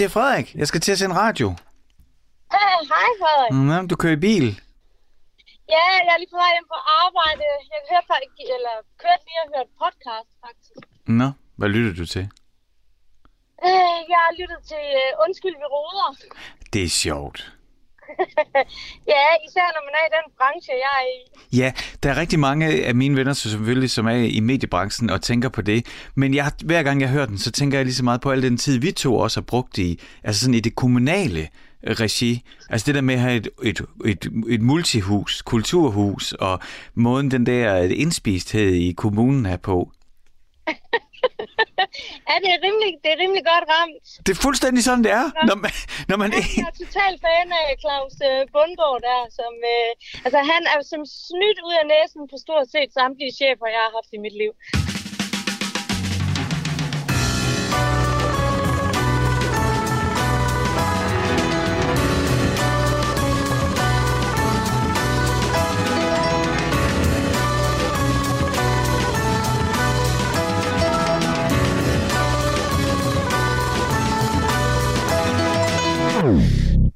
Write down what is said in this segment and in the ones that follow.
det er Frederik. Jeg skal til at sende radio. Hey, hej Frederik. Mm, du kører i bil. Ja, jeg er lige på vej hjem på arbejde. Jeg hørte, faktisk- eller kørte lige og hørte podcast, faktisk. Nå, hvad lytter du til? Øh, Jeg har lyttet til uh, Undskyld, vi roder. Det er sjovt. Ja, især når man er i den branche, jeg er i. Ja, der er rigtig mange af mine venner, som selvfølgelig, som er i mediebranchen og tænker på det. Men jeg, hver gang jeg hører den, så tænker jeg lige så meget på al den tid, vi to også har brugt i, altså sådan i det kommunale regi. Altså det der med at have et, et, et, et multihus, kulturhus, og måden den der indspisthed i kommunen er på. Ja, det er rimelig, det er rimelig godt ramt. Det er fuldstændig sådan, det er. Når man, når man Jeg er total fan af Claus øh, Bundgaard der, som, øh, altså han er som snydt ud af næsen på stort set samtlige chefer, jeg har haft i mit liv.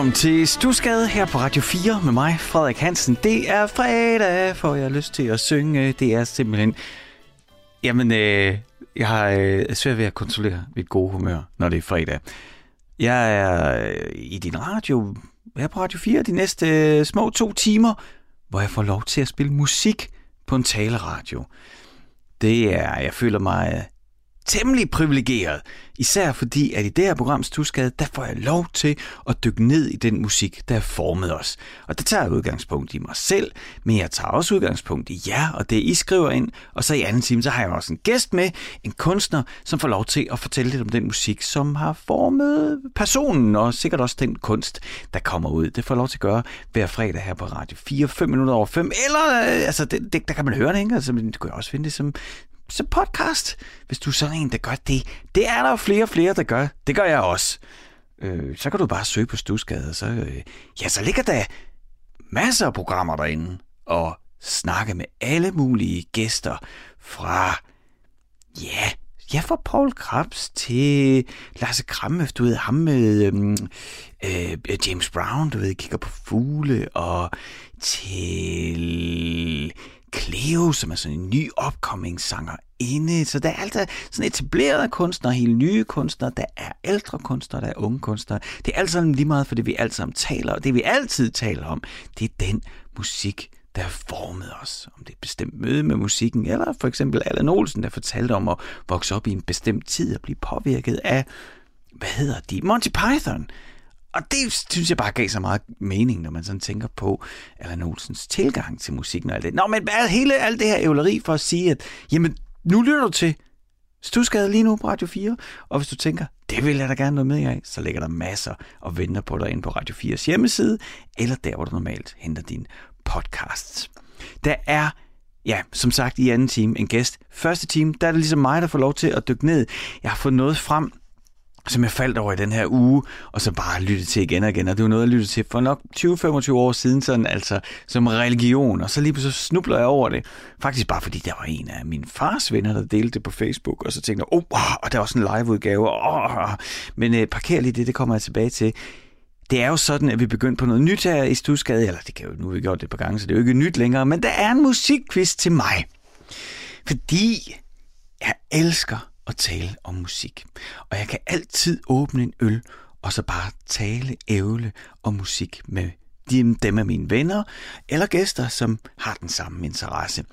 Velkommen til Stusgade her på Radio 4 med mig, Frederik Hansen. Det er fredag, får jeg lyst til at synge. Det er simpelthen... Jamen, øh, jeg har øh, svært ved at kontrollere mit gode humør, når det er fredag. Jeg er øh, i din radio, jeg er på Radio 4 de næste øh, små to timer, hvor jeg får lov til at spille musik på en taleradio. Det er, jeg føler mig temmelig privilegeret. Især fordi, at i det her program Stusgade, der får jeg lov til at dykke ned i den musik, der har formet os. Og det tager udgangspunkt i mig selv, men jeg tager også udgangspunkt i jer og det, I skriver ind. Og så i anden time, så har jeg også en gæst med, en kunstner, som får lov til at fortælle lidt om den musik, som har formet personen, og sikkert også den kunst, der kommer ud. Det får jeg lov til at gøre hver fredag her på Radio 4, 5 minutter over 5, eller, øh, altså, det, det, der kan man høre det, ikke? Altså, du kan også finde det som så podcast, hvis du er sådan en, der gør det. Det er der jo flere og flere, der gør. Det gør jeg også. Øh, så kan du bare søge på Stusgade, og så, øh, ja, så ligger der masser af programmer derinde, og snakke med alle mulige gæster fra, ja, ja, fra Paul Krabs til Lasse Kramme, du ved, ham med øhm, øh, James Brown, du ved, kigger på fugle, og til Cleo, som er sådan en ny upcoming sanger inde. Så der er altid sådan etablerede kunstnere, helt nye kunstnere, der er ældre kunstnere, der er unge kunstnere. Det er alt sammen lige meget for det, vi alt sammen taler, og det vi altid taler om, det er den musik, der har formet os. Om det er et bestemt møde med musikken, eller for eksempel Allan Olsen, der fortalte om at vokse op i en bestemt tid og blive påvirket af, hvad hedder de, Monty Python. Og det synes jeg bare gav så meget mening, når man sådan tænker på Allan Olsens tilgang til musikken og alt det. Nå, men hele alt det her ævleri for at sige, at jamen, nu lytter du til Stusgade lige nu på Radio 4, og hvis du tænker, det vil jeg da gerne noget med af, så ligger der masser og venter på dig ind på Radio 4's hjemmeside, eller der, hvor du normalt henter din podcasts. Der er Ja, som sagt i anden time en gæst. Første time, der er det ligesom mig, der får lov til at dykke ned. Jeg har fået noget frem, som jeg faldt over i den her uge, og så bare lyttet til igen og igen. Og det var noget, jeg lyttede til for nok 20-25 år siden, sådan altså som religion. Og så lige så snubler jeg over det. Faktisk bare fordi der var en af min fars venner, der delte det på Facebook, og så tænkte jeg, oh, og der var sådan en liveudgave. Oh. Men øh, parker lige det, det kommer jeg tilbage til. Det er jo sådan, at vi begyndte på noget nyt her i Stusgade, eller det kan jo, nu har vi gjort det et par gange, så det er jo ikke nyt længere, men der er en musikquiz til mig. Fordi jeg elsker og tale om musik. Og jeg kan altid åbne en øl, og så bare tale, ævle om musik med dem af mine venner eller gæster, som har den samme interesse.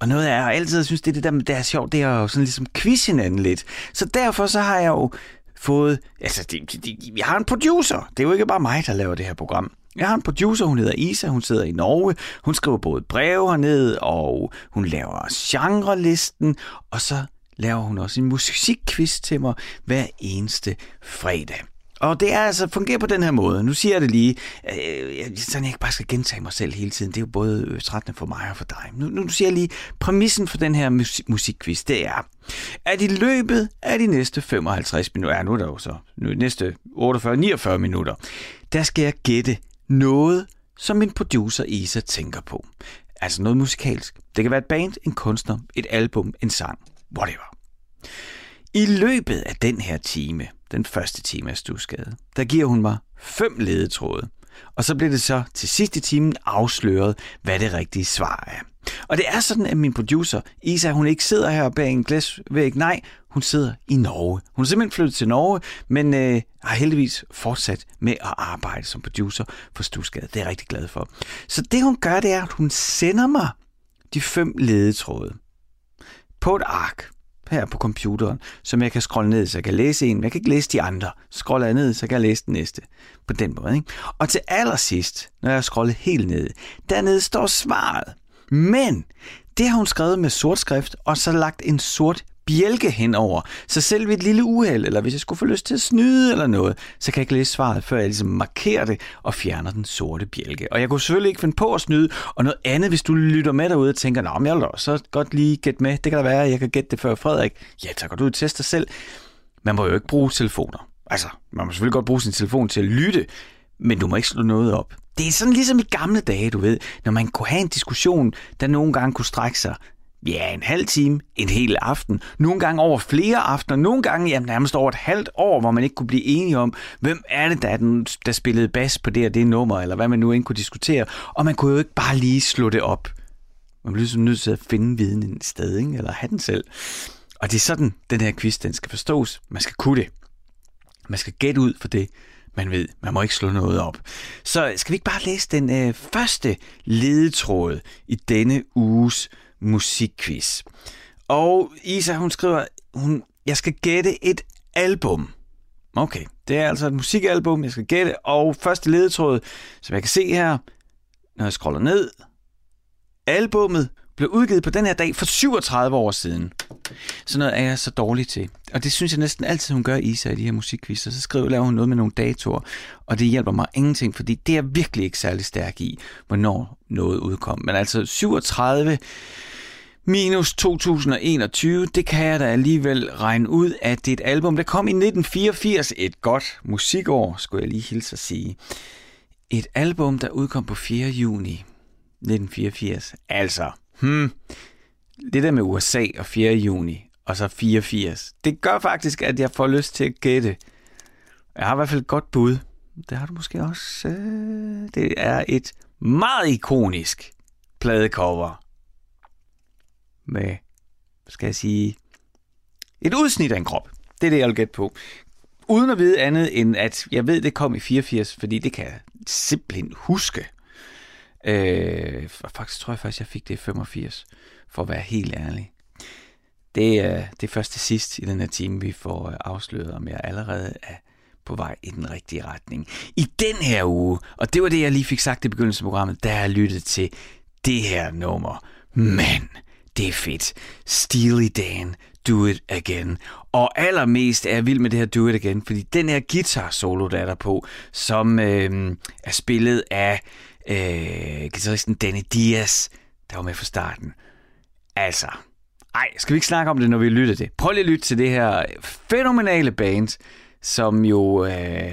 Og noget jeg altid synes, det er det der, det er sjovt, det er jo sådan ligesom quiz hinanden lidt. Så derfor så har jeg jo fået, altså de, de, de, jeg har en producer, det er jo ikke bare mig, der laver det her program. Jeg har en producer, hun hedder Isa, hun sidder i Norge, hun skriver både breve hernede, og hun laver genrelisten, og så laver hun også en musikquiz til mig hver eneste fredag. Og det er altså fungerer på den her måde. Nu siger jeg det lige, øh, sådan jeg ikke bare skal gentage mig selv hele tiden. Det er jo både øh, trættende for mig og for dig. Nu, nu siger jeg lige, præmissen for den her musik- musikquiz, det er, at i løbet af de næste 55 minutter, ja nu er der jo så, nu næste 48-49 minutter, der skal jeg gætte noget, som min producer Isa tænker på. Altså noget musikalsk. Det kan være et band, en kunstner, et album, en sang whatever. I løbet af den her time, den første time af Stusgade, der giver hun mig fem ledetråde. Og så bliver det så til sidste timen afsløret, hvad det rigtige svar er. Og det er sådan, at min producer, Isa, hun ikke sidder her bag en glasvæg. Nej, hun sidder i Norge. Hun er simpelthen flyttet til Norge, men øh, har heldigvis fortsat med at arbejde som producer for Stusgade. Det er jeg rigtig glad for. Så det hun gør, det er, at hun sender mig de fem ledetråde på et ark her på computeren, som jeg kan scrolle ned, så jeg kan læse en, men jeg kan ikke læse de andre. Scroller jeg ned, så kan jeg læse den næste. På den måde. Ikke? Og til allersidst, når jeg har scrollet helt ned, dernede står svaret. Men det har hun skrevet med sort skrift, og så lagt en sort bjælke henover. Så selv ved et lille uheld, eller hvis jeg skulle få lyst til at snyde eller noget, så kan jeg ikke læse svaret, før jeg ligesom markerer det og fjerner den sorte bjælke. Og jeg kunne selvfølgelig ikke finde på at snyde, og noget andet, hvis du lytter med derude og tænker, nå, men jeg vil så godt lige gætte med. Det kan da være, at jeg kan gætte det før Frederik. Ja, så kan du teste dig selv. Man må jo ikke bruge telefoner. Altså, man må selvfølgelig godt bruge sin telefon til at lytte, men du må ikke slå noget op. Det er sådan ligesom i gamle dage, du ved, når man kunne have en diskussion, der nogle gange kunne strække sig ja, en halv time, en hel aften, nogle gange over flere aftener, nogle gange jamen, nærmest over et halvt år, hvor man ikke kunne blive enige om, hvem er det, der, er den, der spillede bas på det og det nummer, eller hvad man nu end kunne diskutere. Og man kunne jo ikke bare lige slå det op. Man bliver ligesom nødt til at finde viden et sted, ikke? eller have den selv. Og det er sådan, den her quiz, den skal forstås. Man skal kunne det. Man skal gætte ud for det, man ved. Man må ikke slå noget op. Så skal vi ikke bare læse den øh, første ledetråd i denne uges musikquiz. Og Isa, hun skriver, hun Jeg skal gætte et album. Okay, det er altså et musikalbum, jeg skal gætte. Og første ledetråd, som jeg kan se her, når jeg scroller ned. Albummet blev udgivet på den her dag for 37 år siden. Sådan noget er jeg så dårlig til. Og det synes jeg næsten altid, hun gør Isa i de her musikquizzer. Så skriver laver hun noget med nogle datoer, og det hjælper mig ingenting, fordi det er virkelig ikke særlig stærk i, hvornår noget udkom. Men altså 37 minus 2021, det kan jeg da alligevel regne ud, at det er et album, der kom i 1984. Et godt musikår, skulle jeg lige hilse at sige. Et album, der udkom på 4. juni 1984. Altså, hmm, det der med USA og 4. juni, og så 84, det gør faktisk, at jeg får lyst til at gætte. Jeg har i hvert fald et godt bud. Det har du måske også. Øh, det er et meget ikonisk pladecover med, skal jeg sige, et udsnit af en krop. Det er det, jeg vil gætte på. Uden at vide andet end, at jeg ved, det kom i 84, fordi det kan jeg simpelthen huske. Øh, faktisk tror jeg faktisk, jeg fik det i 85, for at være helt ærlig. Det er, det er først til sidst i den her time, vi får øh, afsløret, om jeg allerede er på vej i den rigtige retning. I den her uge, og det var det, jeg lige fik sagt i begyndelsen af programmet, der har jeg lyttet til det her nummer. Men det er fedt. Steely Dan, Do It Again. Og allermest er jeg vild med det her Do It Again, fordi den her guitar solo, der er der på, som øh, er spillet af øh, guitaristen Danny Diaz, der var med fra starten. Altså, ej, skal vi ikke snakke om det, når vi lytter det? Prøv lige at lytte til det her fænomenale band, som jo... Øh,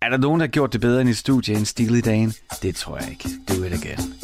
er der nogen, der har gjort det bedre end i studiet end Steely Dan? Det tror jeg ikke. Do it again.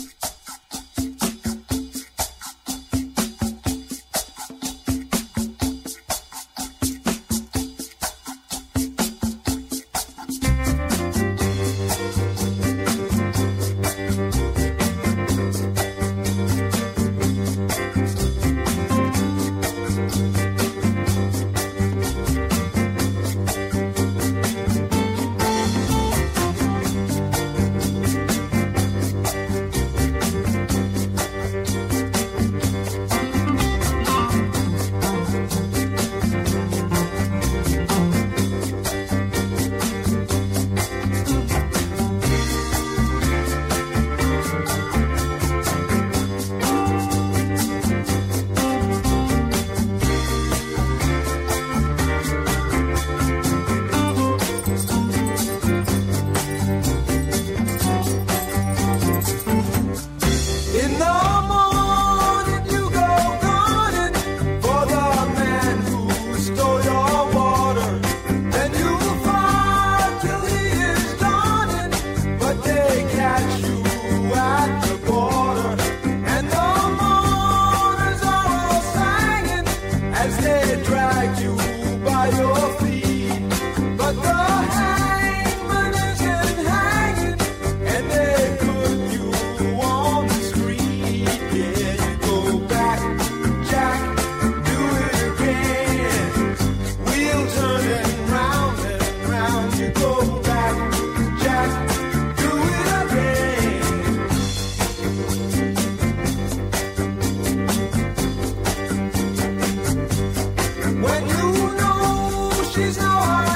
now.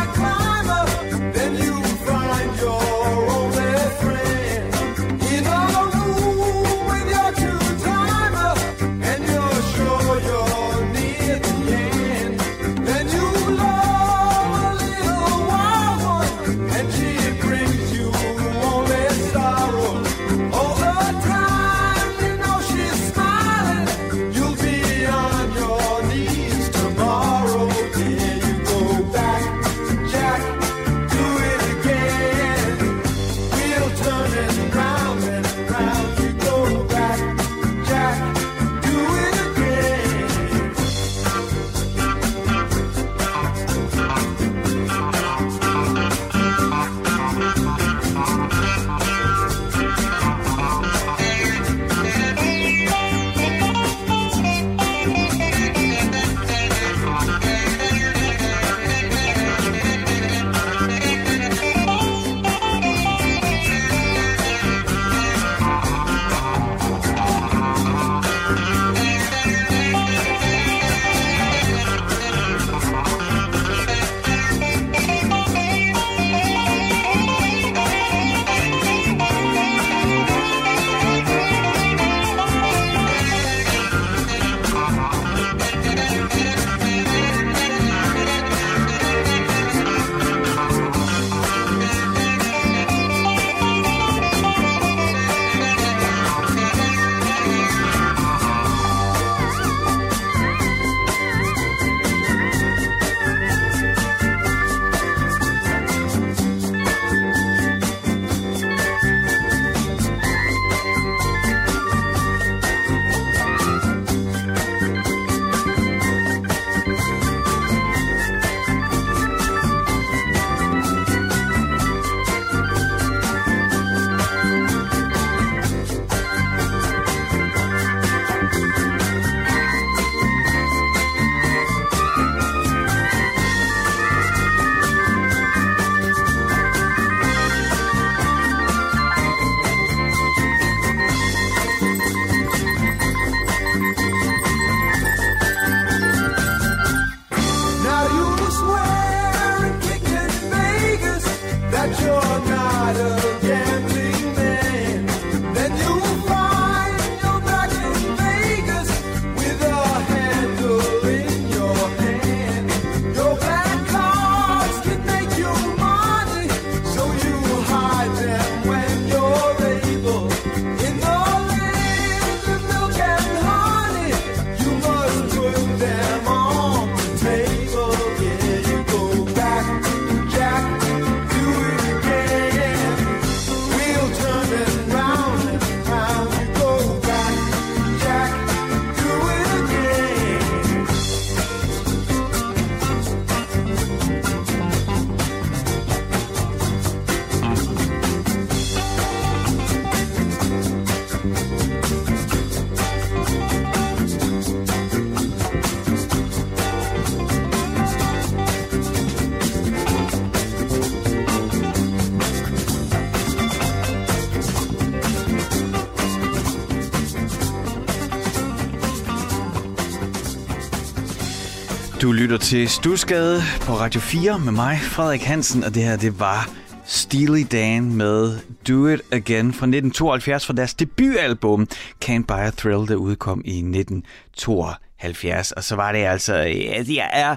Du lytter til Stusgade på Radio 4 med mig, Frederik Hansen, og det her, det var Steely Dan med Do It Again fra 1972 fra deres debutalbum Can't Buy a Thrill, der udkom i 1972. Og så var det altså, jeg, er,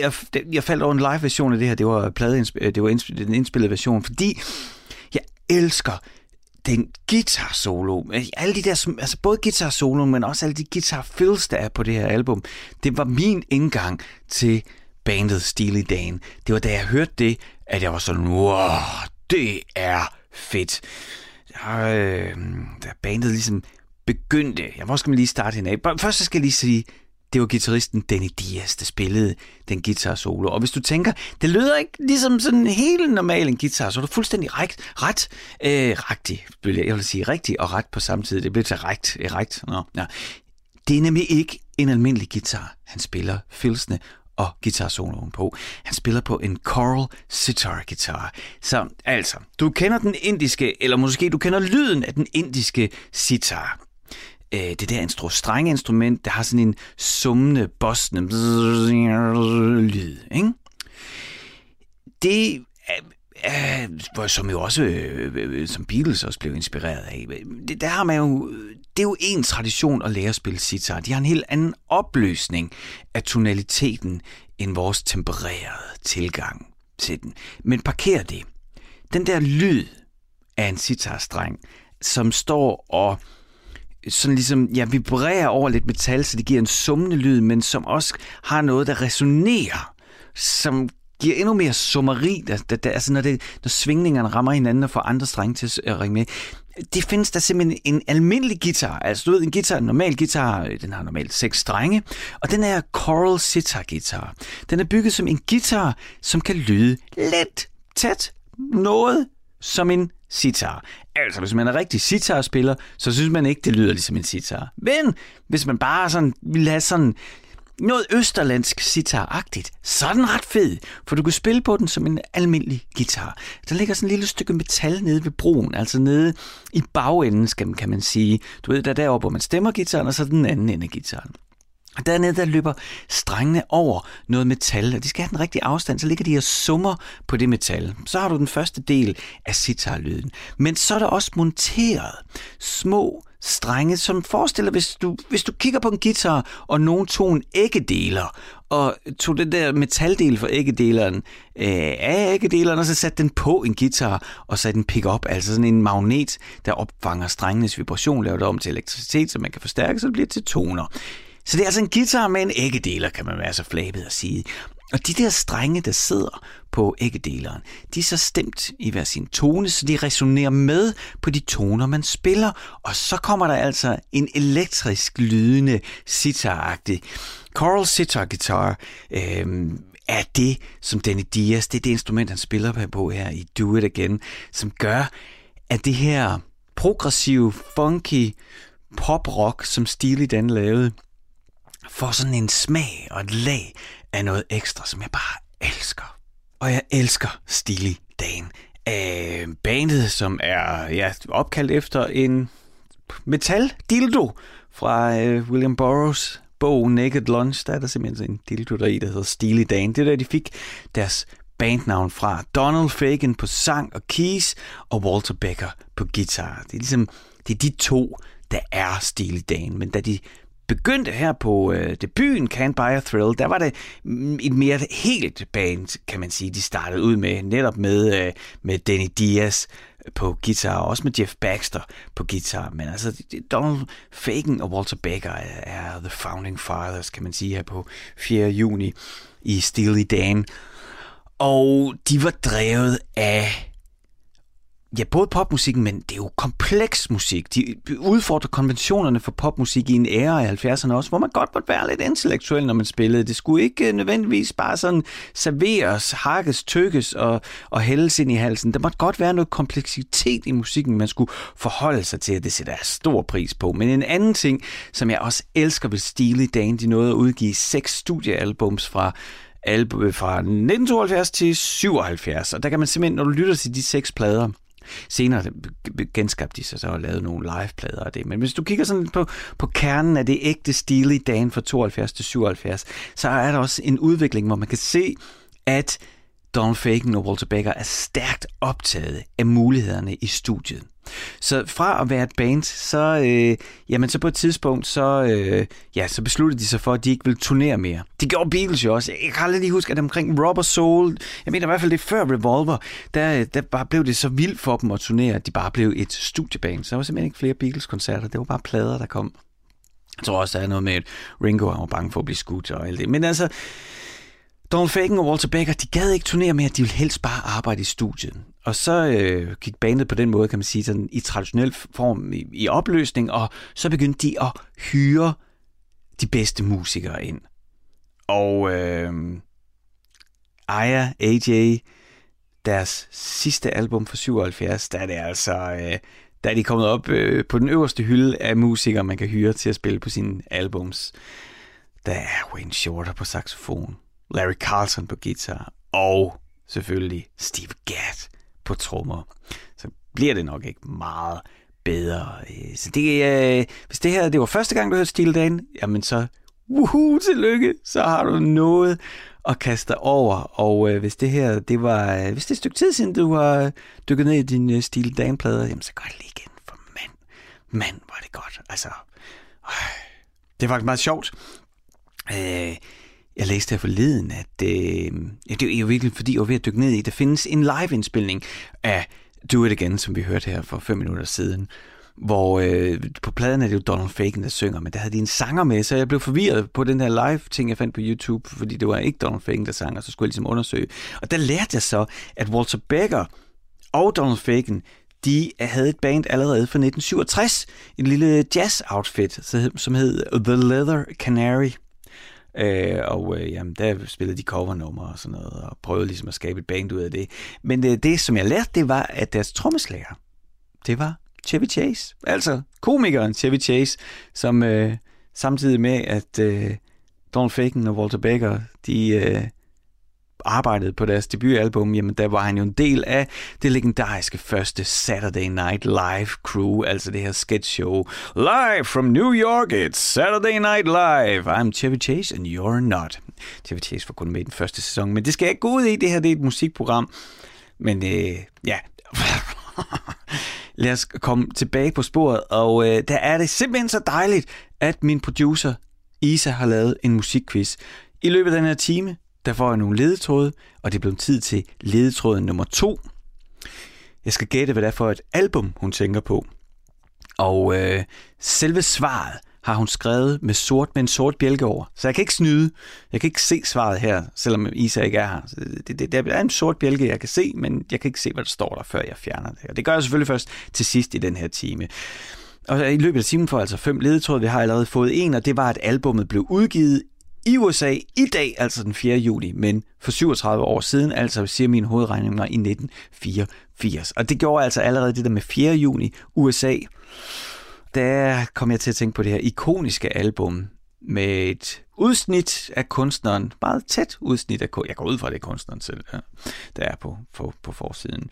jeg, jeg faldt over en live-version af det her, det var, plade, det var den indspillede version, fordi jeg elsker den guitar solo, altså, alle de der, altså både guitar solo, men også alle de guitar fills, der er på det her album, det var min indgang til bandet Steely Dan. Det var da jeg hørte det, at jeg var sådan, wow, det er fedt. Og, øh, da bandet ligesom begyndte, ja, hvor skal man lige starte hende af? Først så skal jeg lige sige, det var gitarristen Danny Diaz, der spillede den guitar solo. Og hvis du tænker, det lyder ikke ligesom sådan helt normal en guitar, så er du fuldstændig ret, ret øh, rigtig, jeg vil sige rigtig og ret på samme tid. Det bliver til ret, øh, ret. Nå, ja. Det er nemlig ikke en almindelig guitar, han spiller filsene og guitarsoloen på. Han spiller på en Coral sitar guitar. Så altså, du kender den indiske, eller måske du kender lyden af den indiske sitar øh, det der instru strenge instrument, der har sådan en summende, bossende lyd. Ikke? Det er, er, som jo også, øh, øh, som Beatles også blev inspireret af. Det, der har man jo, det er jo en tradition at lære at spille sitar. De har en helt anden opløsning af tonaliteten end vores tempererede tilgang til den. Men parker det. Den der lyd af en sitarstreng, som står og sådan ligesom, ja, vibrerer over lidt metal, så det giver en summende lyd, men som også har noget, der resonerer, som giver endnu mere summeri, der, der, der, altså når, det, når svingningerne rammer hinanden og får andre strenge til at ringe med. Det findes der simpelthen en almindelig guitar, altså du ved, en guitar, en normal guitar, øh, den har normalt seks strenge, og den er Coral Sitar guitar. Den er bygget som en guitar, som kan lyde let, tæt, noget som en sitar. Altså, hvis man er rigtig sitar-spiller, så synes man ikke, det lyder ligesom en sitar. Men hvis man bare sådan vil have sådan noget østerlandsk sitar-agtigt, så er den ret fed, for du kan spille på den som en almindelig guitar. Der ligger sådan et lille stykke metal nede ved broen, altså nede i bagenden, skal kan man sige. Du ved, der er deroppe, hvor man stemmer gitaren, og så den anden ende af gitaren. Dernede der løber strengene over noget metal, og de skal have den rigtige afstand, så ligger de og summer på det metal. Så har du den første del af sitarlyden. Men så er der også monteret små strenge, som forestiller, hvis du, hvis du kigger på en guitar, og nogen tog en æggedeler, og tog den der metaldel fra æggedeleren øh, af æggedeleren, og så satte den på en guitar, og satte en pick-up, altså sådan en magnet, der opfanger strengenes vibration, laver det om til elektricitet, så man kan forstærke, så det bliver til toner. Så det er altså en guitar med en æggedeler, kan man være så flabet at sige. Og de der strenge, der sidder på æggedeleren, de er så stemt i hver sin tone, så de resonerer med på de toner, man spiller. Og så kommer der altså en elektrisk lydende sitaragtig choral Sitar Guitar. Øhm, er det, som Danny Diaz, det er det instrument, han spiller på her i Do It Again, som gør, at det her progressive, funky pop-rock, som Steely Dan lavede, får sådan en smag og et lag af noget ekstra, som jeg bare elsker. Og jeg elsker Steely Dan. Øh, bandet, som er ja, opkaldt efter en metal dildo fra øh, William Burroughs bog Naked Lunch. Der er der simpelthen en dildo der i, der hedder Steely Dan. Det er der, de fik deres bandnavn fra. Donald Fagen på sang og keys, og Walter Becker på guitar. Det er ligesom, det er de to, der er Steely Dan. Men da de begyndte her på øh, debuten Can't Buy a Thrill, der var det mm, et mere helt band, kan man sige, de startede ud med, netop med, øh, med Danny Diaz på guitar, og også med Jeff Baxter på guitar. Men altså, Donald Fagen og Walter Becker er, er the founding fathers, kan man sige, her på 4. juni i Steely Dan. Og de var drevet af Ja, både popmusikken, men det er jo kompleks musik. De udfordrer konventionerne for popmusik i en æra af 70'erne også, hvor man godt måtte være lidt intellektuel, når man spillede. Det skulle ikke øh, nødvendigvis bare sådan serveres, hakkes, tykkes og, og hældes ind i halsen. Der måtte godt være noget kompleksitet i musikken, man skulle forholde sig til, at det sætter jeg stor pris på. Men en anden ting, som jeg også elsker ved Steely Dan, de nåede at udgive seks studiealbums fra album fra 1972 til 77, og der kan man simpelthen, når du lytter til de seks plader, Senere genskabte de sig så og lavede nogle liveplader af det. Men hvis du kigger sådan på, på kernen af det ægte stil i dagen fra 72 til 77, så er der også en udvikling, hvor man kan se, at Donald Fagen og Walter Becker er stærkt optaget af mulighederne i studiet. Så fra at være et band, så, øh, jamen, så på et tidspunkt, så, øh, ja, så besluttede de sig for, at de ikke ville turnere mere. Det gjorde Beatles jo også. Jeg kan aldrig lige huske, at omkring Rubber Soul, jeg mener i hvert fald det før Revolver, der, der bare blev det så vildt for dem at turnere, at de bare blev et studieband. Så der var simpelthen ikke flere Beatles-koncerter. Det var bare plader, der kom. Jeg tror også, der er noget med, at Ringo var bange for at blive skudt og alt det. Men altså, Donald Fagen og Walter Becker, de gad ikke turnere mere, de ville helst bare arbejde i studiet. Og så øh, gik bandet på den måde, kan man sige, sådan i traditionel form i, i opløsning, og så begyndte de at hyre de bedste musikere ind. Og øh, Aya, AJ, deres sidste album fra 77, der er det altså, øh, der er de kommet op øh, på den øverste hylde af musikere, man kan hyre til at spille på sine albums. Der er Wayne Shorter på saxofon, Larry Carlson på guitar, og selvfølgelig Steve Gadd på trommer. Så bliver det nok ikke meget bedre. Øh, så det, øh, hvis det her det var første gang, du hørte Steel Dan, jamen så woohoo, tillykke, så har du noget at kaste dig over. Og øh, hvis det her, det var, øh, hvis det er et stykke tid siden, du har dykket ned i din øh, Steel Dan-plader, jamen så gør det lige igen, for mand, mand, var det godt. Altså, øh, det var faktisk meget sjovt. Øh, jeg læste her forleden, at øh, det er jo virkelig, fordi jeg var ved at dykke ned i, der findes en live-indspilning af Do It Again, som vi hørte her for fem minutter siden, hvor øh, på pladen er det jo Donald Fagen, der synger, men der havde de en sanger med, så jeg blev forvirret på den her live-ting, jeg fandt på YouTube, fordi det var ikke Donald Fagen, der sang, og så skulle jeg ligesom undersøge. Og der lærte jeg så, at Walter Becker og Donald Fagen, de havde et band allerede fra 1967, en lille jazz-outfit, som hed The Leather Canary. Øh, og øh, jamen, der spillede de covernummer og sådan noget, og prøvede ligesom at skabe et band ud af det. Men øh, det, som jeg lærte, det var, at deres trommeslager, det var Chevy Chase. Altså komikeren Chevy Chase, som øh, samtidig med, at øh, Don Fagan og Walter Becker, de... Øh, arbejdede på deres debutalbum, jamen der var han jo en del af det legendariske første Saturday Night Live crew, altså det her sketch show. Live from New York, it's Saturday Night Live. I'm Chevy Chase, and you're not. Chevy Chase var kun med i den første sæson, men det skal jeg ikke gå ud i. Det her det er et musikprogram. Men øh, ja, lad os komme tilbage på sporet, og øh, der er det simpelthen så dejligt, at min producer Isa har lavet en musikquiz. I løbet af den her time, der får jeg nogle ledetråde, og det er blevet tid til ledetråden nummer to. Jeg skal gætte, hvad det er for et album, hun tænker på. Og øh, selve svaret har hun skrevet med sort med en sort bjælke over. Så jeg kan ikke snyde. Jeg kan ikke se svaret her, selvom Isa ikke er her. Det, det, det er en sort bjælke, jeg kan se, men jeg kan ikke se, hvad der står der, før jeg fjerner det. Og det gør jeg selvfølgelig først til sidst i den her time. Og i løbet af timen får jeg altså fem ledetråde. Vi har allerede fået en, og det var, at albummet blev udgivet i USA i dag, altså den 4. juli, men for 37 år siden, altså siger min hovedregning mig i 1984. Og det gjorde altså allerede det der med 4. juni, USA. Der kom jeg til at tænke på det her ikoniske album med et udsnit af kunstneren, meget tæt udsnit af Jeg går ud fra, det er kunstneren selv, ja, der er på, på, på forsiden.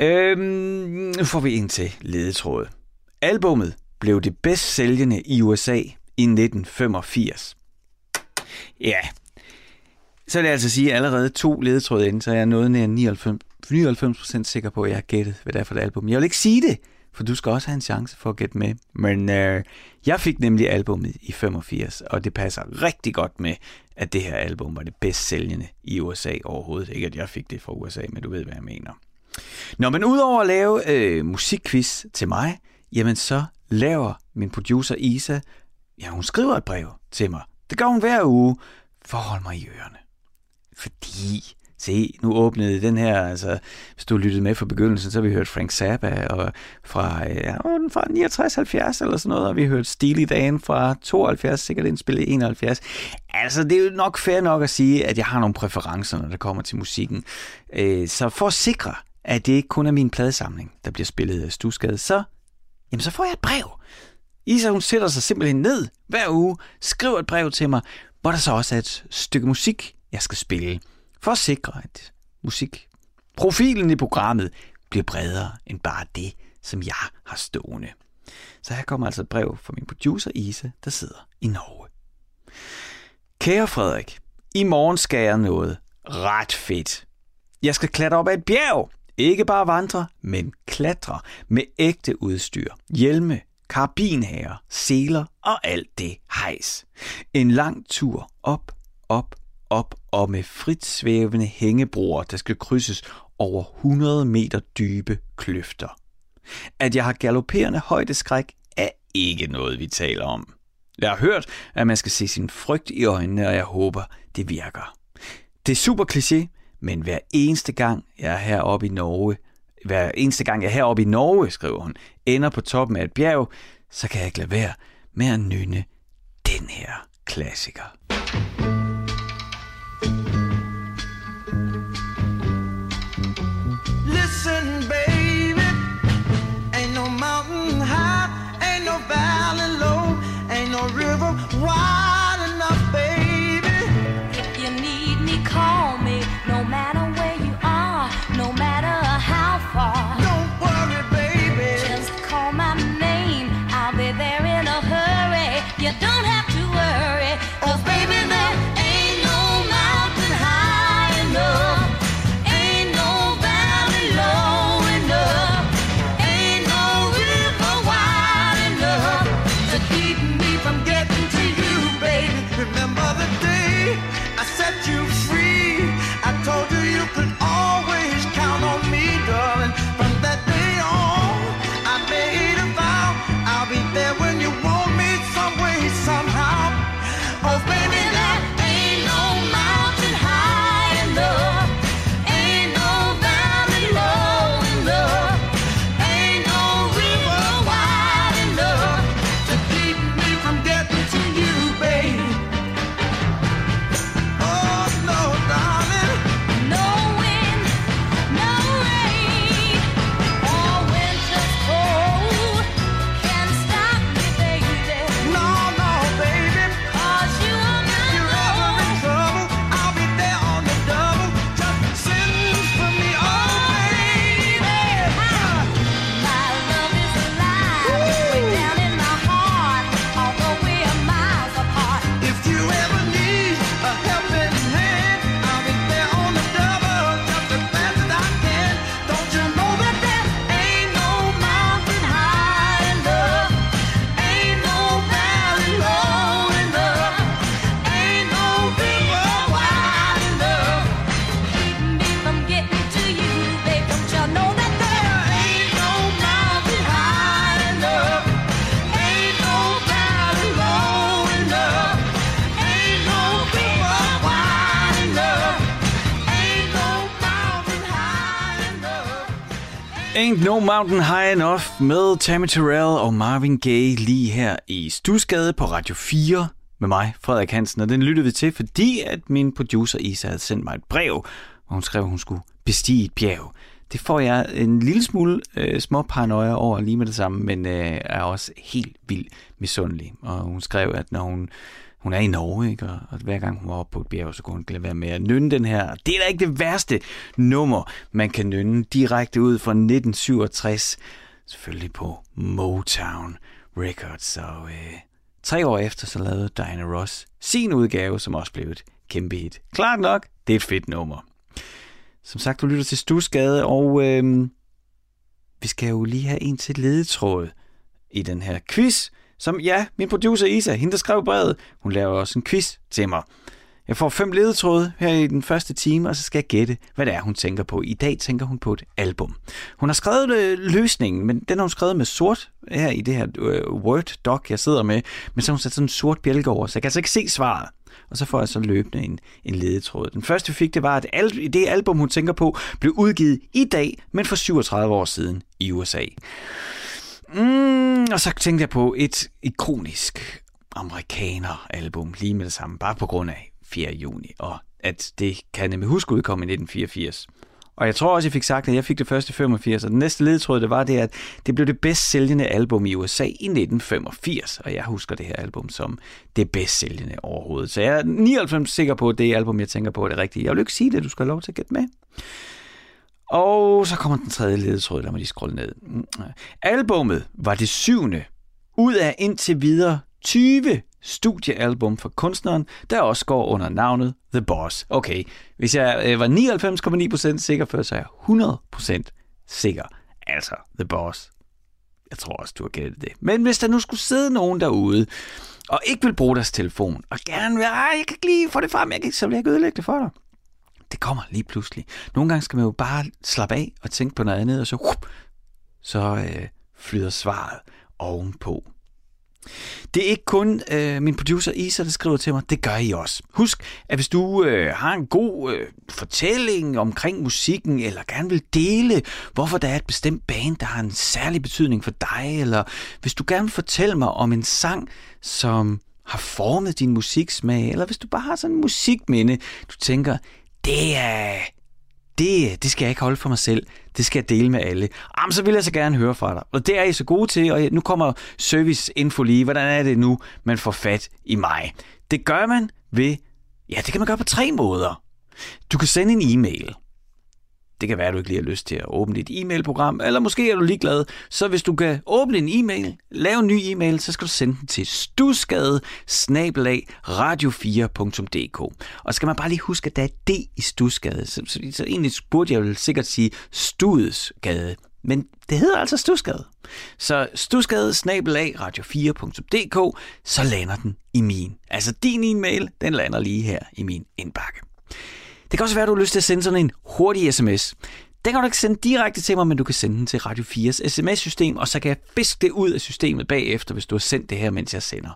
Øhm, nu får vi en til ledetråd. Albummet blev det bedst sælgende i USA i 1985. Ja, så er jeg altså sige, at allerede to ledetråde ind, så er jeg noget nær 99, 99% sikker på, at jeg har gættet, hvad det er for et album. Jeg vil ikke sige det, for du skal også have en chance for at gætte med. Men øh, jeg fik nemlig albummet i 85, og det passer rigtig godt med, at det her album var det bedst sælgende i USA overhovedet. Ikke at jeg fik det fra USA, men du ved, hvad jeg mener. Nå, men udover at lave øh, musikquiz til mig, jamen så laver min producer Isa, ja, hun skriver et brev til mig det gør hun hver uge. Forhold mig i ørerne. Fordi, se, nu åbnede den her, altså, hvis du lyttede med fra begyndelsen, så har vi hørt Frank Zappa og fra, øh, ja, fra 69-70 eller sådan noget, og vi har hørt Steely Dan fra 72, sikkert indspillet 71. Altså, det er jo nok fair nok at sige, at jeg har nogle præferencer, når det kommer til musikken. Øh, så for at sikre, at det ikke kun er min pladesamling, der bliver spillet af Stusgade, så, jamen, så får jeg et brev Isa, hun sætter sig simpelthen ned hver uge, skriver et brev til mig, hvor der så også er et stykke musik, jeg skal spille, for at sikre, at musik, profilen i programmet bliver bredere end bare det, som jeg har stående. Så her kommer altså et brev fra min producer Isa, der sidder i Norge. Kære Frederik, i morgen skal jeg noget ret fedt. Jeg skal klatre op ad et bjerg. Ikke bare vandre, men klatre med ægte udstyr, hjelme, karabinhager, seler og alt det hejs. En lang tur op, op, op og med frit svævende hængebroer, der skal krydses over 100 meter dybe kløfter. At jeg har galopperende højdeskræk er ikke noget, vi taler om. Jeg har hørt, at man skal se sin frygt i øjnene, og jeg håber, det virker. Det er super kliché, men hver eneste gang, jeg er heroppe i Norge, hver eneste gang jeg er heroppe i Norge, skriver hun, ender på toppen af et bjerg, så kan jeg ikke lade være med at nynne den her klassiker. No Mountain High Enough med Tammy Terrell og Marvin Gaye lige her i Stusgade på Radio 4 med mig, Frederik Hansen. Og den lyttede vi til, fordi at min producer Isa havde sendt mig et brev, hvor hun skrev, at hun skulle bestige et bjerg. Det får jeg en lille smule øh, små paranoia over lige med det samme, men øh, er også helt vildt misundelig. Og hun skrev, at når hun hun er i Norge, ikke? Og, og hver gang hun var oppe på et bjerg, så kunne hun lade være med at nynne den her. Det er da ikke det værste nummer, man kan nynne direkte ud fra 1967. Selvfølgelig på Motown Records. Og øh, tre år efter, så lavede Diana Ross sin udgave, som også blev et kæmpe hit. Klart nok, det er et fedt nummer. Som sagt, du lytter til Stusgade, og øh, vi skal jo lige have en til ledetråd i den her quiz, som, ja, min producer Isa, hende der skrev brevet, hun laver også en quiz til mig. Jeg får fem ledetråde her i den første time, og så skal jeg gætte, hvad det er, hun tænker på. I dag tænker hun på et album. Hun har skrevet øh, løsningen, men den har hun skrevet med sort her i det her øh, Word-doc, jeg sidder med. Men så har hun sat sådan en sort bjælke over, så jeg kan altså ikke se svaret. Og så får jeg så løbende en, en ledetråd. Den første vi fik, det var, at al- det album, hun tænker på, blev udgivet i dag, men for 37 år siden i USA. Mm, og så tænkte jeg på et ikonisk amerikaner-album lige med det samme, bare på grund af 4. juni, og at det kan jeg nemlig huske udkom i 1984. Og jeg tror også, jeg fik sagt, at jeg fik det første 85, og den næste ledtråd, det var det, at det blev det bedst sælgende album i USA i 1985, og jeg husker det her album som det bedst sælgende overhovedet. Så jeg er 99 sikker på, at det album, jeg tænker på, er det rigtige. Jeg vil ikke sige det, du skal have lov til at gætte med. Og så kommer den tredje ledetråd, lad mig lige scrolle ned. Albummet var det syvende ud af indtil videre 20 studiealbum for kunstneren, der også går under navnet The Boss. Okay, hvis jeg øh, var 99,9% sikker før, så er jeg 100% sikker. Altså, The Boss. Jeg tror også, du har gættet det. Men hvis der nu skulle sidde nogen derude, og ikke vil bruge deres telefon, og gerne vil, jeg kan ikke lige få det frem, jeg kan, så vil jeg ikke ødelægge det for dig. Det kommer lige pludselig. Nogle gange skal man jo bare slappe af og tænke på noget andet, og så, whoop, så øh, flyder svaret ovenpå. Det er ikke kun øh, min producer Isa, der skriver til mig. Det gør I også. Husk, at hvis du øh, har en god øh, fortælling omkring musikken, eller gerne vil dele, hvorfor der er et bestemt band, der har en særlig betydning for dig, eller hvis du gerne vil fortælle mig om en sang, som har formet din musiksmag, eller hvis du bare har sådan en musikminde, du tænker, det er, det, det skal jeg ikke holde for mig selv. Det skal jeg dele med alle. Jamen, så vil jeg så gerne høre fra dig. Og det er I så gode til, og nu kommer serviceinfo lige. Hvordan er det nu, man får fat i mig? Det gør man ved, ja, det kan man gøre på tre måder. Du kan sende en e-mail. Det kan være, at du ikke lige har lyst til at åbne dit e-mailprogram, eller måske er du ligeglad. Så hvis du kan åbne en e-mail, lave en ny e-mail, så skal du sende den til stusgade radio4.dk. Og skal man bare lige huske, at der er D i Stusgade. Så, så, så egentlig burde jeg vel sikkert sige Studsgade. Men det hedder altså Stusgade. Så Stusgade radio4.dk, så lander den i min. Altså din e-mail, den lander lige her i min indbakke. Det kan også være, at du har lyst til at sende sådan en hurtig sms. Den kan du ikke sende direkte til mig, men du kan sende den til Radio 4's sms-system, og så kan jeg fiske det ud af systemet bagefter, hvis du har sendt det her, mens jeg sender.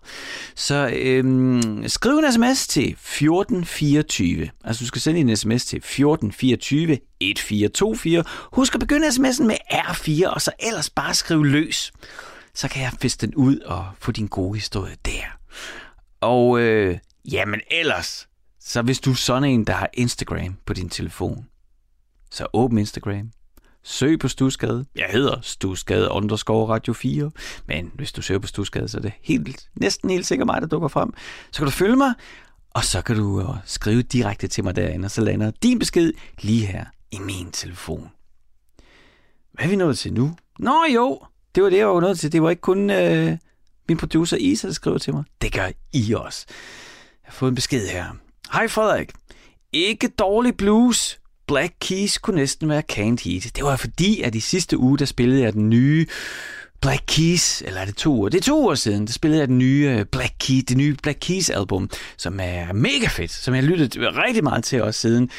Så øhm, skriv en sms til 1424. Altså du skal sende en sms til 1424 1424. Husk at begynde sms'en med R4, og så ellers bare skrive løs. Så kan jeg fiske den ud og få din gode historie der. Og øh, jamen ellers, så hvis du er sådan en, der har Instagram på din telefon, så åbn Instagram. Søg på Stusgade. Jeg hedder Stusgade underscore Radio 4. Men hvis du søger på Stusgade, så er det helt, næsten helt sikkert mig, der dukker frem. Så kan du følge mig, og så kan du øh, skrive direkte til mig derinde, og så lander din besked lige her i min telefon. Hvad er vi nået til nu? Nå jo, det var det, jeg var nået til. Det var ikke kun øh, min producer Isa, der skriver til mig. Det gør I også. Jeg har fået en besked her. Hej Frederik. Ikke dårlig blues. Black Keys kunne næsten være Can't Heat. Det var fordi, at i sidste uge, der spillede jeg den nye Black Keys, eller er det to uger? Det er to uger siden, der spillede jeg den nye øh, Black Keys, det nye Black Keys album, som er mega fedt, som jeg har lyttet rigtig meget til også siden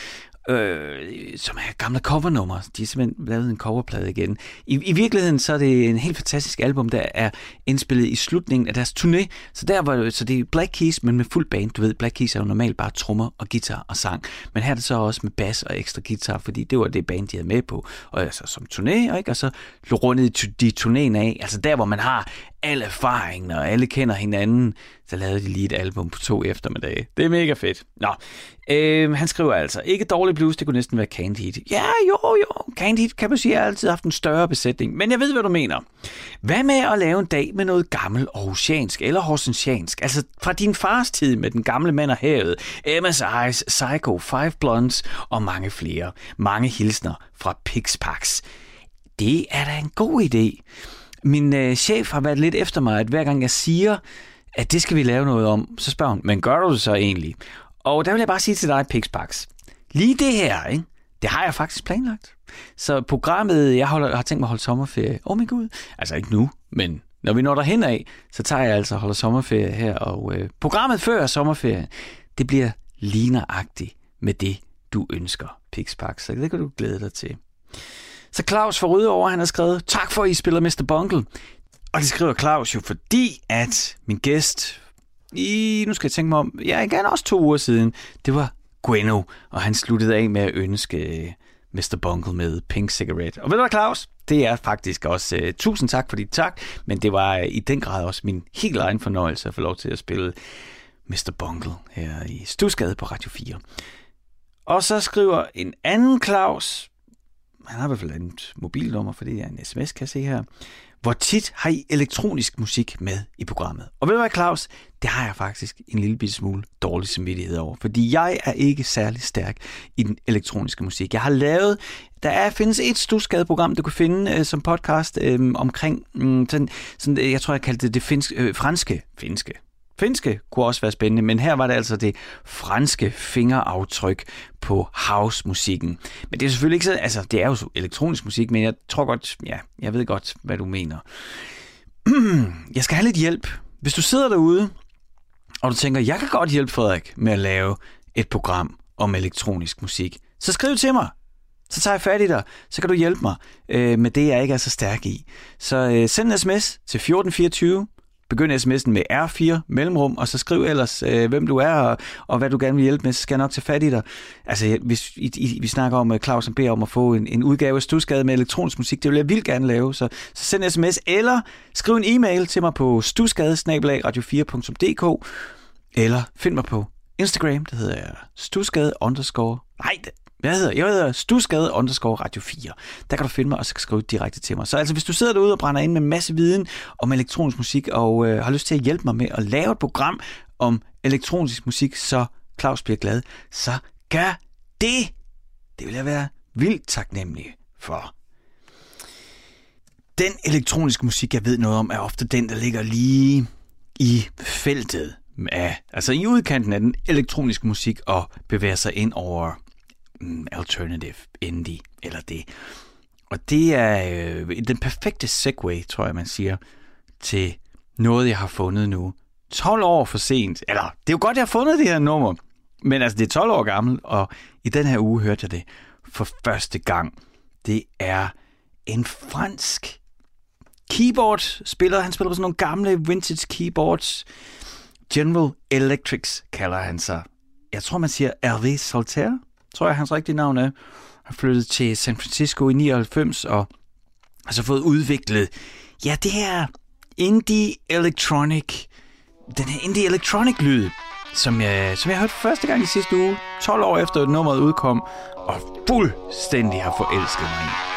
øh, som er gamle covernummer. De har simpelthen lavet en coverplade igen. I, I virkeligheden så er det en helt fantastisk album, der er indspillet i slutningen af deres turné. Så der var så det er Black Keys, men med fuld band. Du ved, Black Keys er jo normalt bare trommer og guitar og sang. Men her er det så også med bas og ekstra guitar, fordi det var det band, de havde med på. Og altså som turné, og, ikke? og så rundet de turnéen af. Altså der, hvor man har al erfaringen, og alle kender hinanden, så lavede de lige et album på to eftermiddage. Det er mega fedt. Nå, øh, han skriver altså, ikke dårlig blues, det kunne næsten være Canned Heat. Ja, jo, jo, Canned Heat kan man sige, har altid haft en større besætning, men jeg ved, hvad du mener. Hvad med at lave en dag med noget gammel aarhusiansk eller horsensiansk? Altså fra din fars tid med den gamle mand og havet, MSI's, Psycho, Five Blondes og mange flere. Mange hilsner fra Pixpax. Det er da en god idé. Min øh, chef har været lidt efter mig, at hver gang jeg siger, at det skal vi lave noget om, så spørger hun, men gør du det så egentlig? Og der vil jeg bare sige til dig, Pixpax, lige det her, ikke? det har jeg faktisk planlagt. Så programmet, jeg holder, har tænkt mig at holde sommerferie. Åh oh min gud, altså ikke nu, men når vi når derhen af, så tager jeg altså og holder sommerferie her. Og øh, programmet før sommerferie, det bliver ligneragtigt med det, du ønsker, Pixpax. Så det kan du glæde dig til. Så Claus fra Rødovre, han har skrevet, tak for, at I spiller Mr. Bungle. Og det skriver Claus jo, fordi at min gæst, i, nu skal jeg tænke mig om, ja, igen også to uger siden, det var Gwenno, og han sluttede af med at ønske øh, Mr. Bungle med Pink Cigarette. Og ved du hvad, Claus? Det er faktisk også, uh, tusind tak for dit tak, men det var uh, i den grad også min helt egen fornøjelse at få lov til at spille Mr. Bungle her i Stusgade på Radio 4. Og så skriver en anden Claus, han har i hvert fald et mobilnummer, for det er en sms, kan jeg se her. hvor tit har I elektronisk musik med i programmet? Og ved du hvad, Claus? Det har jeg faktisk en lille bitte smule dårlig samvittighed over, fordi jeg er ikke særlig stærk i den elektroniske musik. Jeg har lavet, der er, findes et stusskadeprogram, du kan finde øh, som podcast øh, omkring, øh, sådan, sådan, jeg tror, jeg kaldte det det finske, øh, franske, finske, Finske kunne også være spændende, men her var det altså det franske fingeraftryk på house-musikken. Men det er selvfølgelig ikke så, altså det er jo elektronisk musik, men jeg tror godt, ja, jeg ved godt, hvad du mener. jeg skal have lidt hjælp. Hvis du sidder derude, og du tænker, jeg kan godt hjælpe Frederik med at lave et program om elektronisk musik, så skriv til mig. Så tager jeg fat i dig, så kan du hjælpe mig øh, med det, jeg ikke er så stærk i. Så øh, send en sms til 1424, Begynd sms'en med R4 mellemrum, og så skriv ellers, øh, hvem du er, og, og hvad du gerne vil hjælpe med, så skal jeg nok tage fat i dig. Altså, hvis I, I, vi snakker om, at Clausen beder om at få en, en udgave af Stusgade med elektronisk musik, det vil jeg vildt gerne lave, så, så send en sms, eller skriv en e-mail til mig på stusgade-radio4.dk, eller find mig på Instagram, det hedder jeg stusgade underscore, nej, hvad hedder jeg? Hedder Stusgade underscore Radio 4. Der kan du finde mig, og så kan skrive direkte til mig. Så altså, hvis du sidder derude og brænder ind med en masse viden om elektronisk musik, og øh, har lyst til at hjælpe mig med at lave et program om elektronisk musik, så Claus bliver glad, så gør det. Det vil jeg være vildt taknemmelig for. Den elektroniske musik, jeg ved noget om, er ofte den, der ligger lige i feltet af, altså i udkanten af den elektroniske musik og bevæger sig ind over mm, alternative indie eller det. Og det er øh, den perfekte segue, tror jeg, man siger, til noget, jeg har fundet nu. 12 år for sent. Eller, det er jo godt, jeg har fundet det her nummer. Men altså, det er 12 år gammelt, og i den her uge hørte jeg det for første gang. Det er en fransk keyboard-spiller. Han spiller på sådan nogle gamle vintage keyboards. General Electrics kalder han sig. Jeg tror, man siger Hervé Soltaire, tror jeg, hans rigtige navn er. Han flyttede til San Francisco i 99 og har så fået udviklet, ja, det her indie electronic, den her indie electronic lyd, som jeg, som jeg hørte første gang i sidste uge, 12 år efter at nummeret udkom, og fuldstændig har forelsket mig i.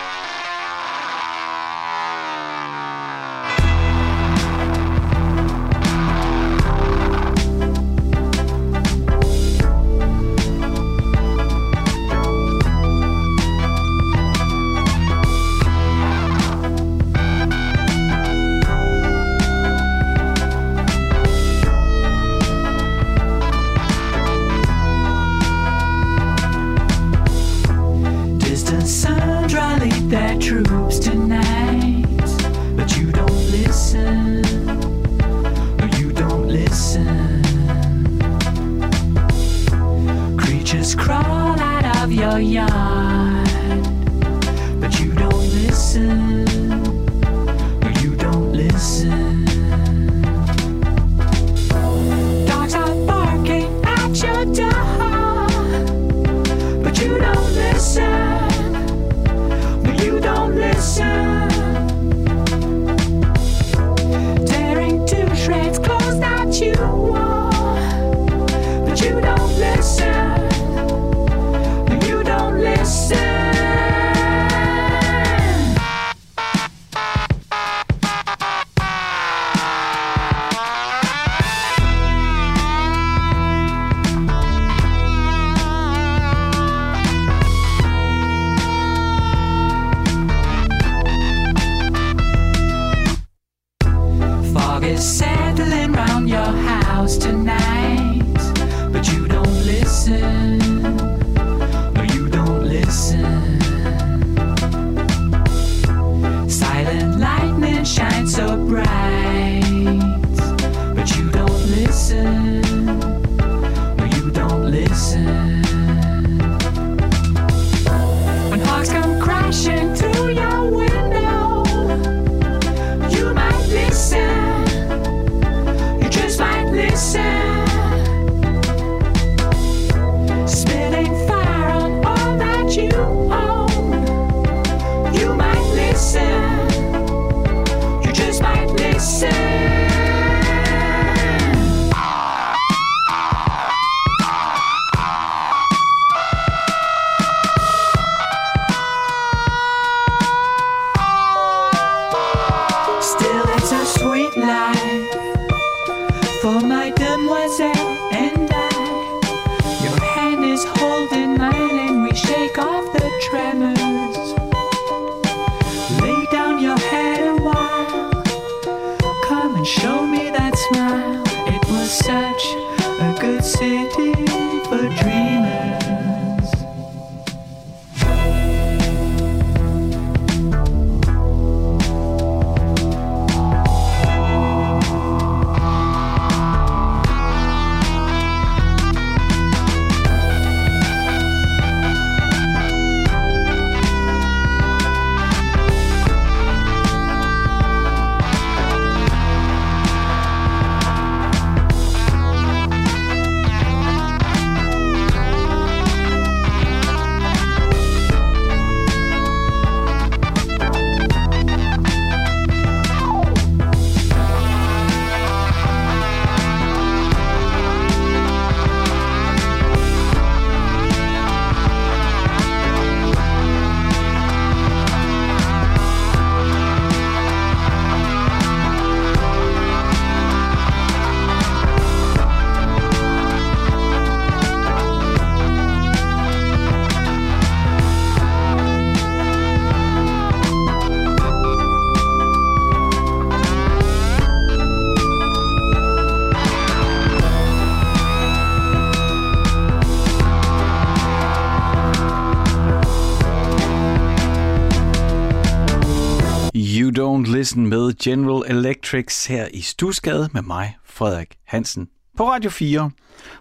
General Electrics her i Stusgade med mig, Frederik Hansen, på Radio 4,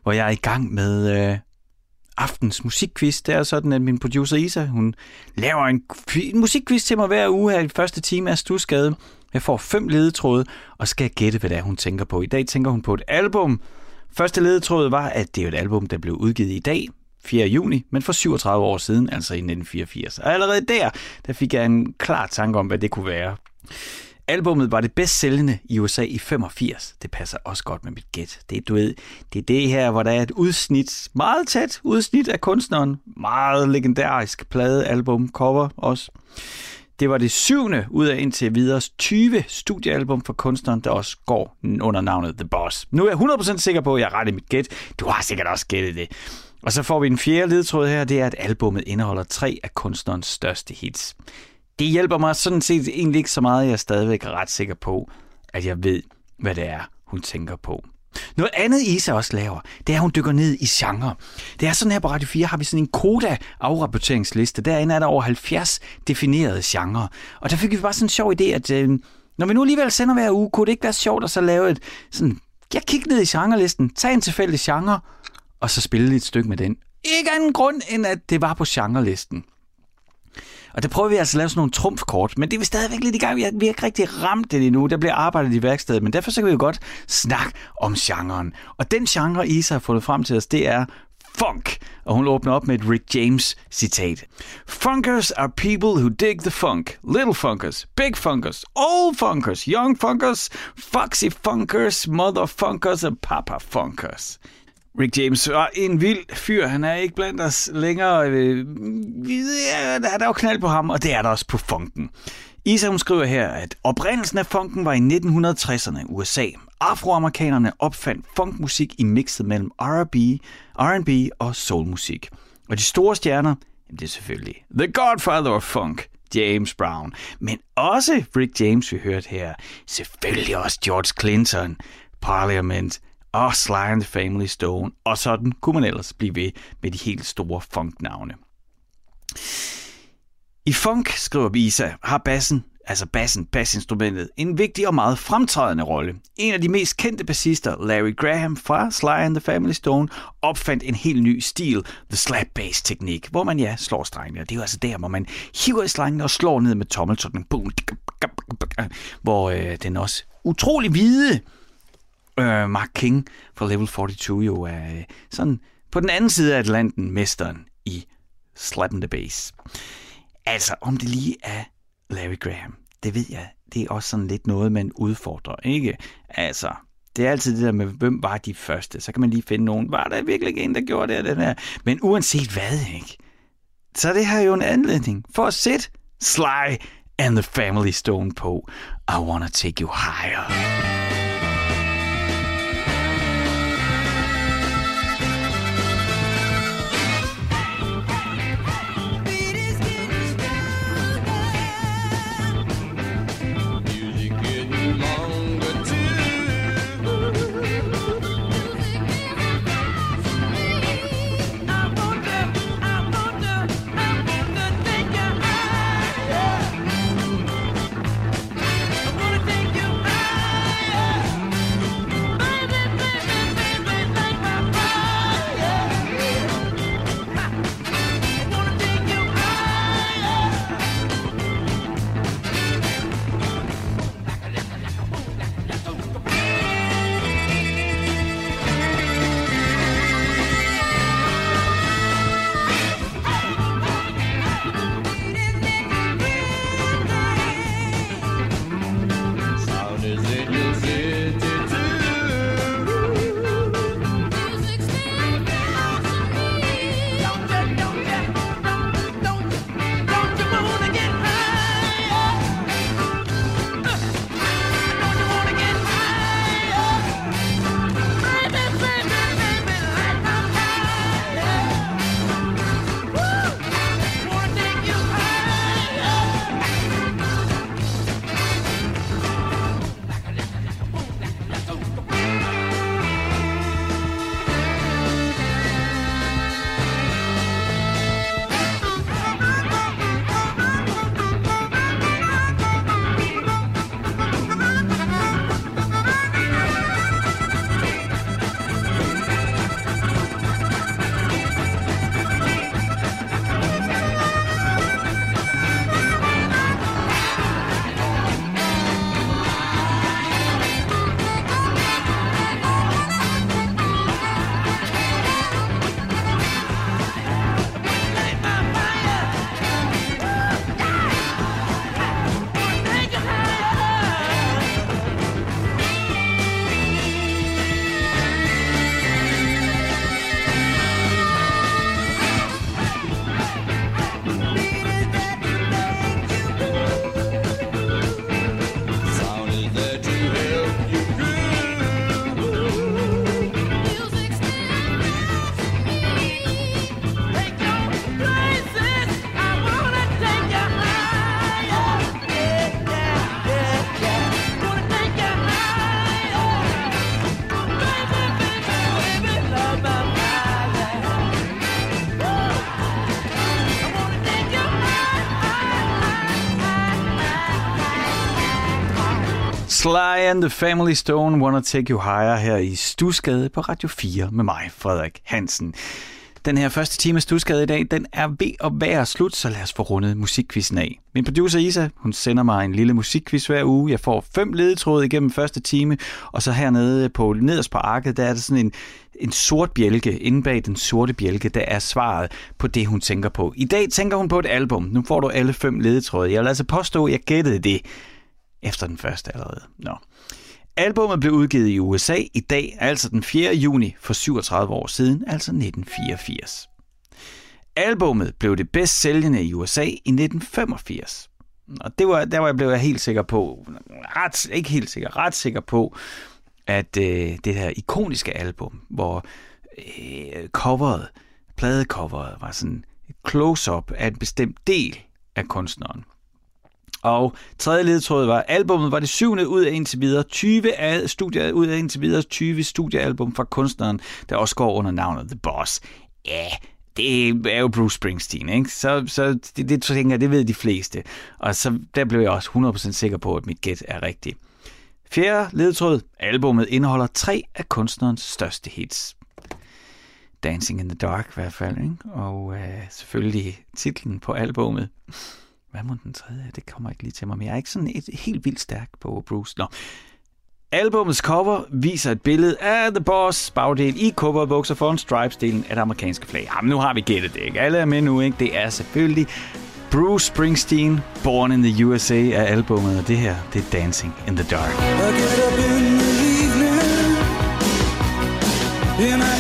hvor jeg er i gang med øh, aftens musikquiz. Det er sådan, at min producer Isa, hun laver en, en musikquiz til mig hver uge her i første time af Stusgade. Jeg får fem ledetråde, og skal gætte, hvad det er, hun tænker på. I dag tænker hun på et album. Første ledetråd var, at det er et album, der blev udgivet i dag, 4. juni, men for 37 år siden, altså i 1984. Og allerede der, der fik jeg en klar tanke om, hvad det kunne være. Albummet var det bedst sælgende i USA i 85. Det passer også godt med mit gæt. Det, er, du ved, det er det her, hvor der er et udsnit, meget tæt udsnit af kunstneren. Meget legendarisk pladealbum, cover også. Det var det syvende ud af indtil videre 20 studiealbum for kunstneren, der også går under navnet The Boss. Nu er jeg 100% sikker på, at jeg er ret i mit gæt. Du har sikkert også gættet det. Og så får vi en fjerde ledtråd her, det er, at albummet indeholder tre af kunstnerens største hits. Det hjælper mig sådan set egentlig ikke så meget, jeg er stadigvæk ret sikker på, at jeg ved, hvad det er, hun tænker på. Noget andet Isa også laver, det er, at hun dykker ned i genre. Det er sådan her på Radio 4, har vi sådan en koda-afrapporteringsliste. Derinde er der over 70 definerede genre. Og der fik vi bare sådan en sjov idé, at øh, når vi nu alligevel sender hver uge, kunne det ikke være sjovt at så lave et sådan, jeg kigger ned i genrelisten, tag en tilfældig genre, og så spille et stykke med den. Ikke anden grund, end at det var på genrelisten. Og der prøver vi altså at lave sådan nogle trumfkort, men det er vi stadigvæk lidt i gang. Vi har, vi har ikke rigtig ramt det endnu. Der bliver arbejdet i værkstedet, men derfor så kan vi jo godt snakke om genren. Og den genre, Isa har fundet frem til os, det er funk. Og hun åbner op med et Rick James citat. Funkers are people who dig the funk. Little funkers, big funkers, old funkers, young funkers, foxy funkers, mother funkers and papa funkers. Rick James var en vild fyr. Han er ikke blandt os længere. Øh, ja, der er der jo knald på ham, og det er der også på funken. Isa hun skriver her, at oprindelsen af funken var i 1960'erne i USA. Afroamerikanerne opfandt funkmusik i mixet mellem R&B, R&B og soulmusik. Og de store stjerner, det er selvfølgelig The Godfather of Funk, James Brown. Men også Rick James, vi hørte her. Selvfølgelig også George Clinton, Parliament, og Sly and the Family Stone, og sådan kunne man ellers blive ved med de helt store funknavne. I funk, skriver Bisa, har bassen, altså bassen, bassinstrumentet, en vigtig og meget fremtrædende rolle. En af de mest kendte bassister, Larry Graham fra Sly and the Family Stone, opfandt en helt ny stil, the slap bass teknik, hvor man ja, slår strengene. Det er jo altså der, hvor man hiver i slangene og slår ned med tommeltotten, boom, hvor øh, den også utrolig hvide øh, Mark King fra Level 42 jo er øh, sådan på den anden side af Atlanten mesteren i Slapping the Bass. Altså, om det lige er Larry Graham, det ved jeg, det er også sådan lidt noget, man udfordrer, ikke? Altså, det er altid det der med, hvem var de første? Så kan man lige finde nogen. Var der virkelig en, der gjorde det den her? Men uanset hvad, ikke? Så det her jo en anledning for at sætte Sly and the Family Stone på. I wanna take you higher. Sly and the Family Stone, Wanna Take You Higher her i Stusgade på Radio 4 med mig, Frederik Hansen. Den her første time af Stusgade i dag, den er ved at være slut, så lad os få rundet musikquizzen af. Min producer Isa, hun sender mig en lille musikquiz hver uge. Jeg får fem ledetråde igennem første time, og så hernede på nederst på arket, der er der sådan en, en sort bjælke. Inde bag den sorte bjælke, der er svaret på det, hun tænker på. I dag tænker hun på et album. Nu får du alle fem ledetråde. Jeg vil altså påstå, at jeg gættede det efter den første allerede. Nå. Albummet blev udgivet i USA i dag, altså den 4. juni for 37 år siden, altså 1984. Albummet blev det bedst sælgende i USA i 1985. Og det var, der var jeg blev helt sikker på, ret, ikke helt sikker, ret sikker på, at øh, det her ikoniske album, hvor øh, coveret, pladecoveret var sådan et close-up af en bestemt del af kunstneren. Og tredje ledetråd var, albummet var det syvende ud af indtil videre 20 af studier ud af indtil videre 20 studiealbum fra kunstneren, der også går under navnet The Boss. Ja, det er jo Bruce Springsteen, ikke? Så, så det, det tænker jeg, det ved de fleste. Og så der blev jeg også 100% sikker på, at mit gæt er rigtigt. Fjerde ledetråd. Albummet indeholder tre af kunstnerens største hits. Dancing in the Dark i hvert fald, ikke? Og øh, selvfølgelig titlen på albummet. Hvad må den tredje? Det kommer ikke lige til mig, men jeg er ikke sådan et, helt vildt stærk på Bruce. Nå. Albumets cover viser et billede af The Boss bagdel i coverbukser foran stripes-delen af det amerikanske flag. Jamen, nu har vi gættet det, ikke? Alle er med nu, ikke? Det er selvfølgelig Bruce Springsteen, Born in the USA er albummet, og det her, det er Dancing in the Dark. I get up in the evening and I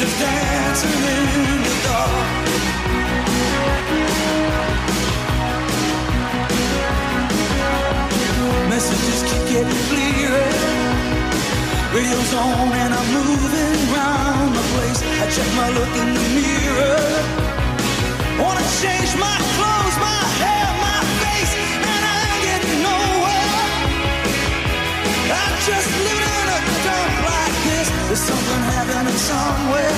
just dancing in the dark. Messages keep getting clearer. Radio's on and I'm moving round the place. I check my look in the mirror. Wanna change my clothes, my There's something happening somewhere.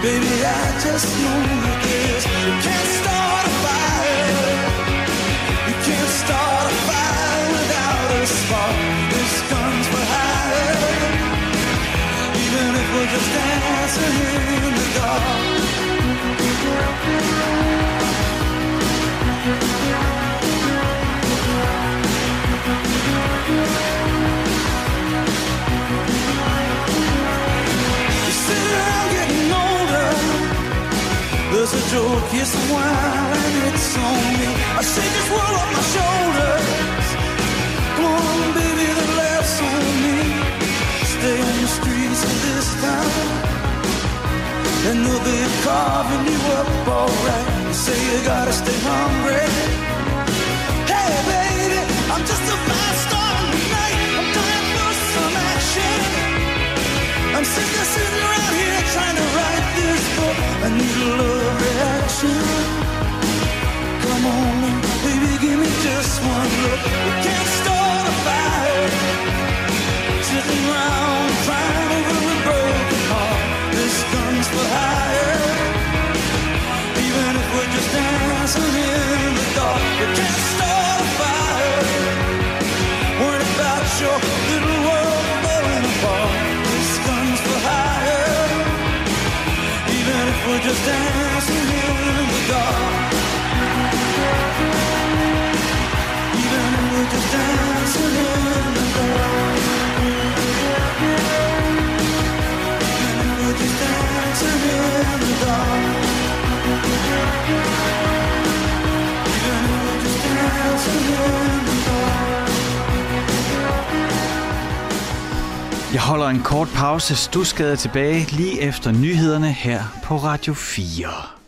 Baby, I just know it is. You can't start a fire. You can't start a fire without a spark. This gun's for hire. Even if we're just dancing in the dark. Yes, and it's on me. I shake this world off my shoulders. Come on, baby, the laughs on me. Stay on the streets of this town, and they'll be carving you up alright. Say you gotta stay hungry. I'm sick of sitting around here trying to write this book. I need a love reaction. Come on, baby, give me just one look. We can't start a fire. Sitting around just dancing Jeg holder en kort pause. Stusgade tilbage lige efter nyhederne her på Radio 4.